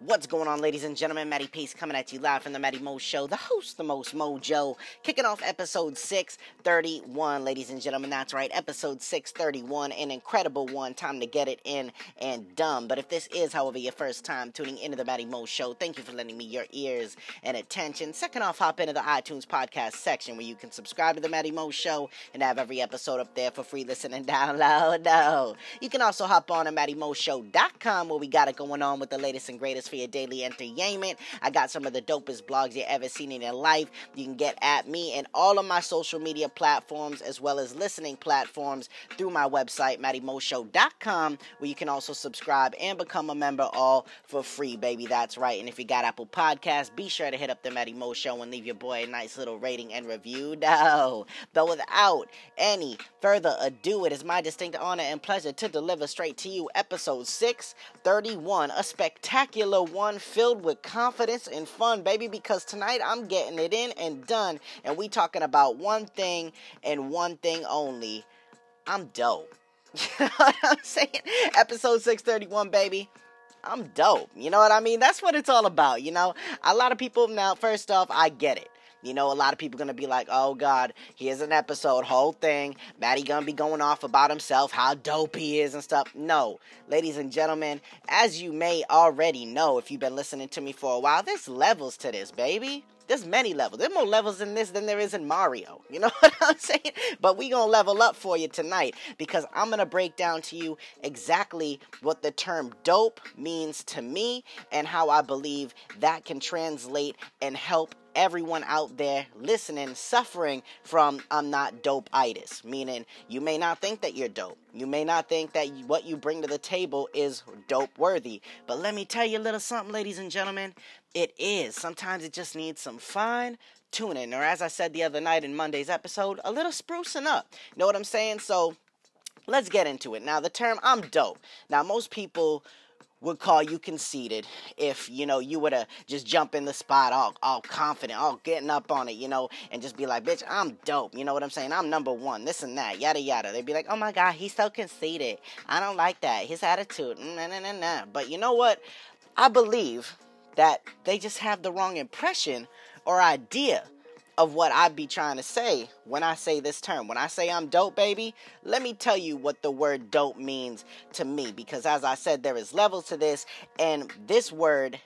What's going on, ladies and gentlemen? Matty Pace coming at you live from the Matty Mo Show, the host, the most mojo, kicking off episode 631, ladies and gentlemen. That's right, episode 631, an incredible one. Time to get it in and done. But if this is, however, your first time tuning into the Matty Mo Show, thank you for lending me your ears and attention. Second off, hop into the iTunes podcast section where you can subscribe to the Matty Mo Show and have every episode up there for free listen and download. No. You can also hop on to MattyMoShow.com where we got it going on with the latest and greatest for your daily entertainment. I got some of the dopest blogs you ever seen in your life. You can get at me and all of my social media platforms as well as listening platforms through my website, MattyMoShow.com, where you can also subscribe and become a member all for free, baby. That's right. And if you got Apple Podcasts, be sure to hit up the Matty Mo Show and leave your boy a nice little rating and review. No. But without any further ado, it is my distinct honor and pleasure to deliver straight to you episode 631, a spectacular one filled with confidence and fun, baby, because tonight I'm getting it in and done, and we talking about one thing and one thing only. I'm dope. You know what I'm saying? Episode 631, baby. I'm dope. You know what I mean? That's what it's all about, you know? A lot of people now, first off, I get it. You know, a lot of people gonna be like, "Oh God, here's an episode, whole thing. Matty gonna be going off about himself, how dope he is and stuff." No, ladies and gentlemen, as you may already know, if you've been listening to me for a while, there's levels to this, baby. There's many levels. There's more levels in this than there is in Mario. You know what I'm saying? But we gonna level up for you tonight because I'm gonna break down to you exactly what the term dope means to me and how I believe that can translate and help everyone out there listening suffering from I'm not dope itis, meaning you may not think that you're dope. You may not think that what you bring to the table is dope worthy. But let me tell you a little something, ladies and gentlemen. It is. Sometimes it just needs some fine tuning, or as I said the other night in Monday's episode, a little sprucing up. Know what I'm saying? So let's get into it. Now, the term I'm dope. Now, most people would call you conceited if you know you were to just jump in the spot all all confident, all getting up on it, you know, and just be like, "Bitch, I'm dope." You know what I'm saying? I'm number one. This and that, yada yada. They'd be like, "Oh my god, he's so conceited. I don't like that. His attitude." Nah, nah, nah, nah. But you know what? I believe that they just have the wrong impression or idea of what I'd be trying to say when I say this term. When I say I'm dope, baby, let me tell you what the word dope means to me. Because as I said, there is levels to this, and this word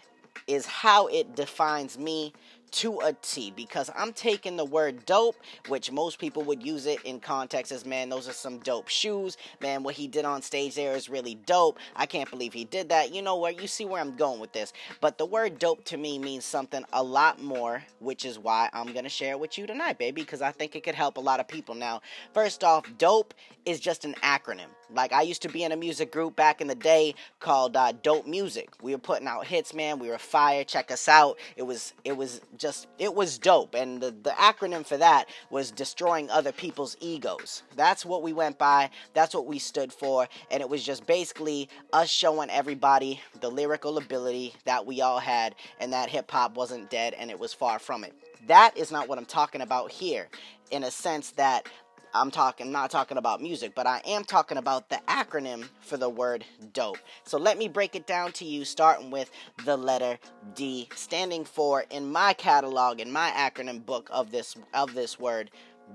is how it defines me to a T because I'm taking the word dope, which most people would use it in context as man, those are some dope shoes. Man, what he did on stage there is really dope. I can't believe he did that. You know what? You see where I'm going with this. But the word dope to me means something a lot more, which is why I'm to share it with you tonight, baby, because I think it could help a lot of people. Now, first off, dope is just an acronym. Like I used to be in a music group back in the day called uh, Dope Music. We were putting out hits, man. We were fire. Check us out. It was it was just it was dope, and the the acronym for that was destroying other people's egos. That's what we went by. That's what we stood for, and it was just basically us showing everybody the lyrical ability that we all had, and that hip hop wasn't dead, and it was far from it. That is not what I'm talking about here, in a sense that I'm talking not talking about music, but I am talking about the acronym for the word dope. So let me break it down to you starting with the letter D standing for in my catalog in my acronym book of this of this word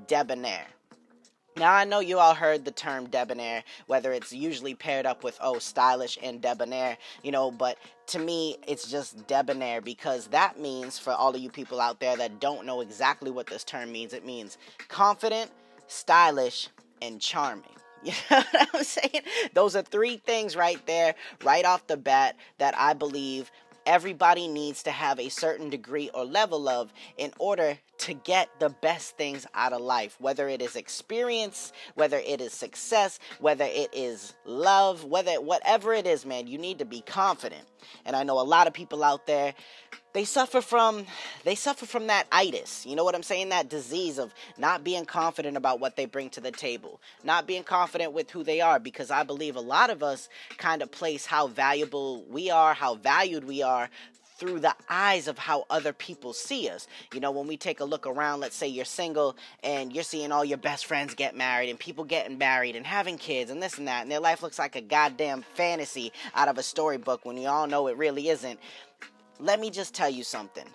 debonair. Now I know you all heard the term debonair, whether it's usually paired up with oh stylish and debonair, you know, but to me it's just debonair because that means for all of you people out there that don't know exactly what this term means, it means confident, stylish, and charming. You know what I'm saying? Those are three things right there, right off the bat, that I believe everybody needs to have a certain degree or level of in order to get the best things out of life, whether it is experience, whether it is success, whether it is love, whether whatever it is, man, you need to be confident. And I know a lot of people out there they suffer from they suffer from that itis. You know what I'm saying? That disease of not being confident about what they bring to the table, not being confident with who they are because I believe a lot of us kind of place how valuable we are, how valued we are through the eyes of how other people see us. You know, when we take a look around, let's say you're single and you're seeing all your best friends get married and people getting married and having kids and this and that, and their life looks like a goddamn fantasy out of a storybook when you all know it really isn't. Let me just tell you something.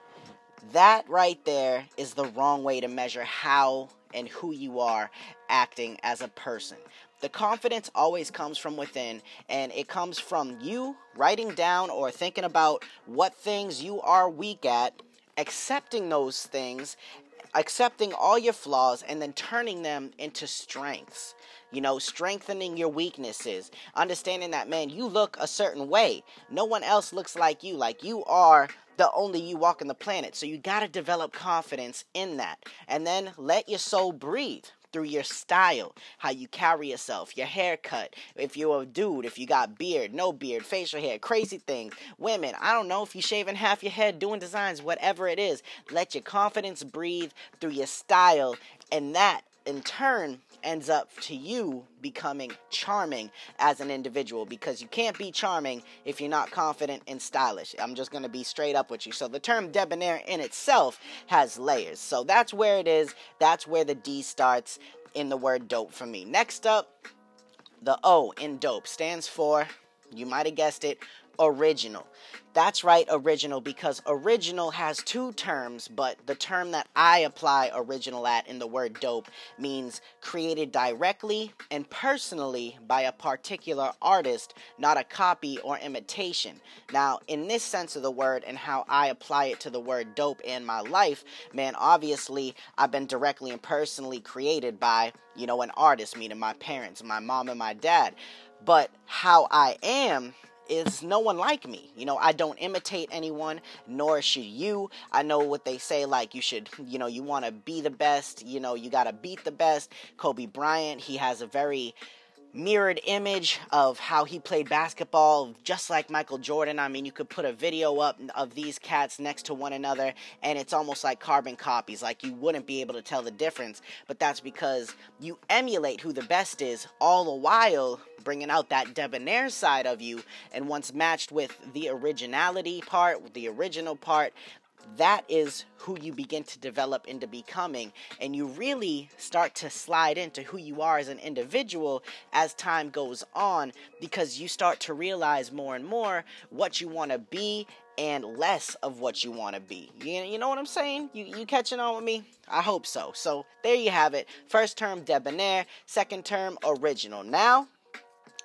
That right there is the wrong way to measure how and who you are acting as a person. The confidence always comes from within, and it comes from you writing down or thinking about what things you are weak at, accepting those things, accepting all your flaws, and then turning them into strengths. You know, strengthening your weaknesses, understanding that, man, you look a certain way. No one else looks like you. Like, you are the only you walking the planet. So, you got to develop confidence in that. And then let your soul breathe through your style, how you carry yourself, your haircut, if you're a dude, if you got beard, no beard, facial hair, crazy things, women, I don't know, if you shaving half your head, doing designs, whatever it is, let your confidence breathe through your style, and that in turn ends up to you becoming charming as an individual because you can't be charming if you're not confident and stylish. I'm just going to be straight up with you. So the term debonair in itself has layers. So that's where it is. That's where the D starts in the word dope for me. Next up, the O in dope stands for, you might have guessed it, original. That's right, original, because original has two terms, but the term that I apply original at in the word dope means created directly and personally by a particular artist, not a copy or imitation. Now, in this sense of the word and how I apply it to the word dope in my life, man, obviously I've been directly and personally created by, you know, an artist, meaning my parents, my mom and my dad. But how I am is no one like me. You know, I don't imitate anyone, nor should you. I know what they say, like, you should, you know, you want to be the best, you know, you got to beat the best. Kobe Bryant, he has a very mirrored image of how he played basketball just like Michael Jordan. I mean, you could put a video up of these cats next to one another and it's almost like carbon copies. Like you wouldn't be able to tell the difference, but that's because you emulate who the best is all the while bringing out that debonair side of you and once matched with the originality part, the original part, that is who you begin to develop into becoming. And you really start to slide into who you are as an individual as time goes on because you start to realize more and more what you want to be and less of what you want to be. You, you know what I'm saying? You, you catching on with me? I hope so. So there you have it. First term debonair, second term original. Now,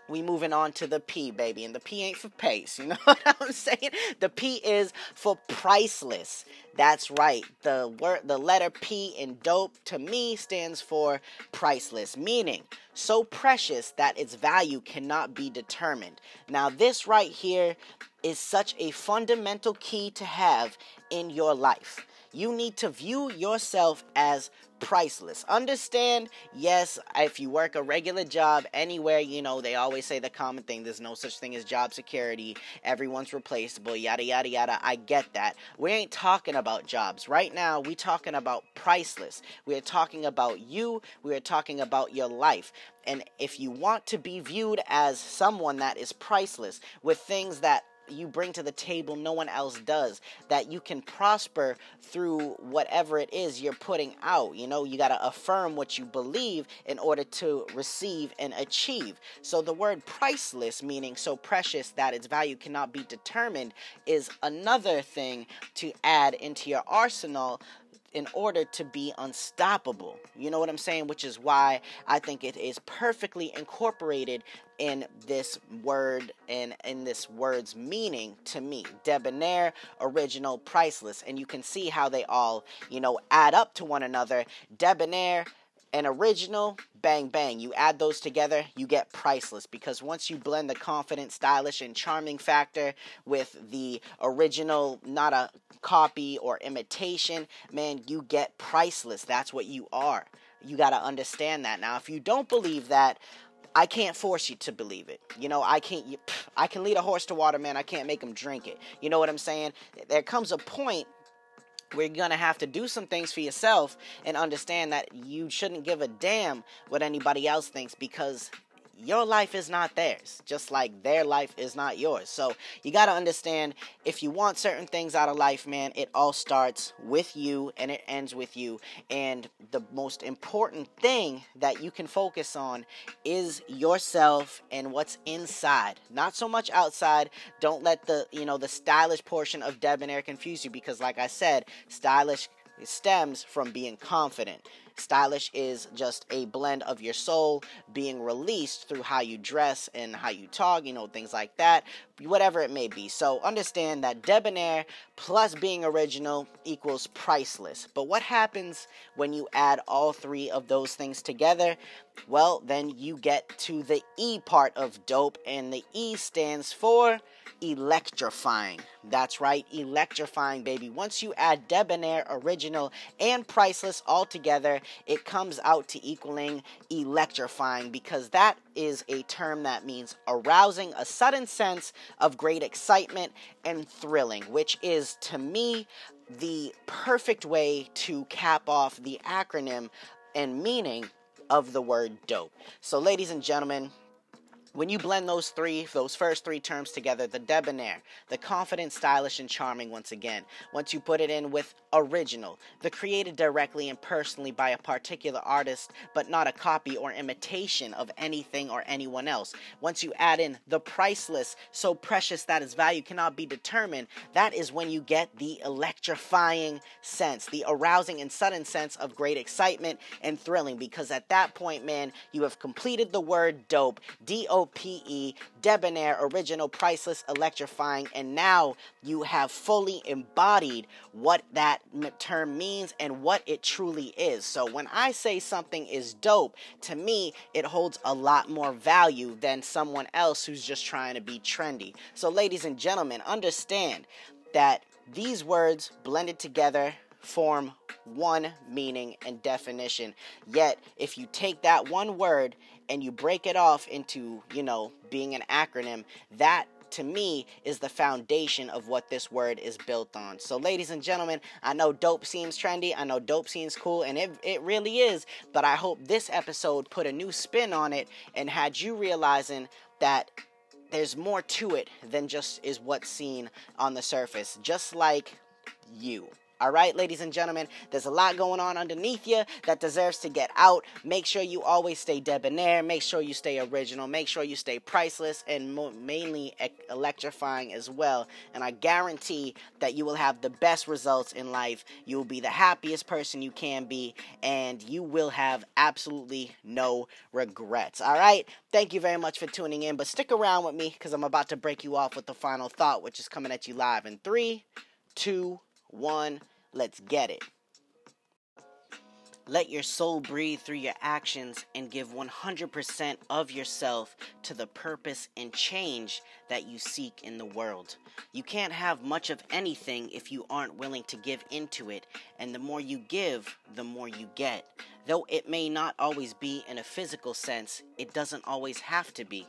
we moving on to the P, baby. And the P ain't for pace. You know what I'm saying? The P is for priceless. That's right. The word the letter P in dope to me stands for priceless, meaning so precious that its value cannot be determined. Now this right here is such a fundamental key to have in your life. You need to view yourself as priceless. Understand, yes, if you work a regular job anywhere, you know, they always say the common thing there's no such thing as job security, everyone's replaceable, yada, yada, yada. I get that. We ain't talking about jobs. Right now, we talking about priceless. We're talking about you, we're talking about your life. And if you want to be viewed as someone that is priceless with things that you bring to the table no one else does that you can prosper through whatever it is you're putting out. You know you got to affirm what you believe in order to receive and achieve. So the word priceless meaning so precious that its value cannot be determined is another thing to add into your arsenal in order to be unstoppable. You know what I'm saying? Which is why I think it is perfectly incorporated in this word and in this word's meaning to me. Debonair, original, priceless. And you can see how they all, you know, add up to one another. Debonair and original, bang bang. You add those together, you get priceless because once you blend the confident, stylish, and charming factor with the original, not a copy or imitation, man, you get priceless. That's what you are. You got to understand that. Now, if you don't believe that, I can't force you to believe it. You know, I can't. I can lead a horse to water, man. I can't make him drink it. You know what I'm saying? There comes a point where you're gonna have to do some things for yourself and understand that you shouldn't give a damn what anybody else thinks because your life is not theirs, just like their life is not yours. So you got to understand if you want certain things out of life, man, it all starts with you and it ends with you. And the most important thing that you can focus on is yourself and what's inside, not so much outside. Don't let the, you know, the stylish portion of debonair confuse you because, like I said, stylish stems from being confident. Stylish is just a blend of your soul being released through how you dress and how you talk, you know, things like that, whatever it may be. So understand that debonair plus being original equals priceless. But what happens when you add all three of those things together? Well, then you get to the E part of dope, and the E stands for electrifying. That's right, electrifying, baby. Once you add debonair, original, and priceless all together, it comes out to equaling electrifying because that is a term that means arousing a sudden sense of great excitement and thrilling, which is to me the perfect way to cap off the acronym and meaning of the word dope. So, ladies and gentlemen, when you blend those three, those first three terms together, the debonair, the confident, stylish, and charming, once again, once you put it in with original, the created directly and personally by a particular artist, but not a copy or imitation of anything or anyone else, once you add in the priceless, so precious that its value cannot be determined, that is when you get the electrifying sense, the arousing and sudden sense of great excitement and thrilling, because at that point, man, you have completed the word dope, D O PE, debonair, original, priceless, electrifying, and now you have fully embodied what that term means and what it truly is. So when I say something is dope, to me, it holds a lot more value than someone else who's just trying to be trendy. So, ladies and gentlemen, understand that these words blended together form one meaning and definition. Yet, if you take that one word and you break it off into, you know, being an acronym, that to me is the foundation of what this word is built on. So, ladies and gentlemen, I know dope seems trendy, I know dope seems cool, and it, it really is, but I hope this episode put a new spin on it and had you realizing that there's more to it than just is what's seen on the surface, just like you. All right, ladies and gentlemen, there's a lot going on underneath you that deserves to get out. Make sure you always stay debonair. Make sure you stay original. Make sure you stay priceless and mo- mainly e- electrifying as well. And I guarantee that you will have the best results in life. You will be the happiest person you can be, and you will have absolutely no regrets. All right, thank you very much for tuning in. But stick around with me because I'm about to break you off with the final thought, which is coming at you live in three, two, one, let's get it. Let your soul breathe through your actions and give 100% of yourself to the purpose and change that you seek in the world. You can't have much of anything if you aren't willing to give into it, and the more you give, the more you get. Though it may not always be in a physical sense, it doesn't always have to be.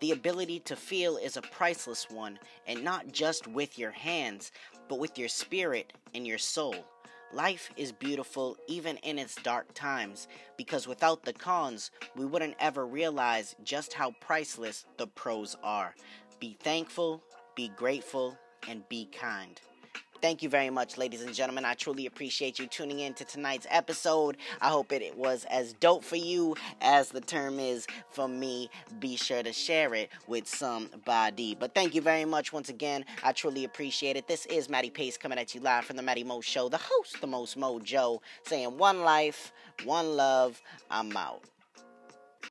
The ability to feel is a priceless one, and not just with your hands, but with your spirit and your soul. Life is beautiful even in its dark times because without the cons, we wouldn't ever realize just how priceless the pros are. Be thankful, be grateful, and be kind. Thank you very much, ladies and gentlemen. I truly appreciate you tuning in to tonight's episode. I hope it was as dope for you as the term is for me. Be sure to share it with somebody. But thank you very much once again. I truly appreciate it. This is Matty Pace coming at you live from the Matty Mo Show, the host, the most mojo, saying one life, one love. I'm out.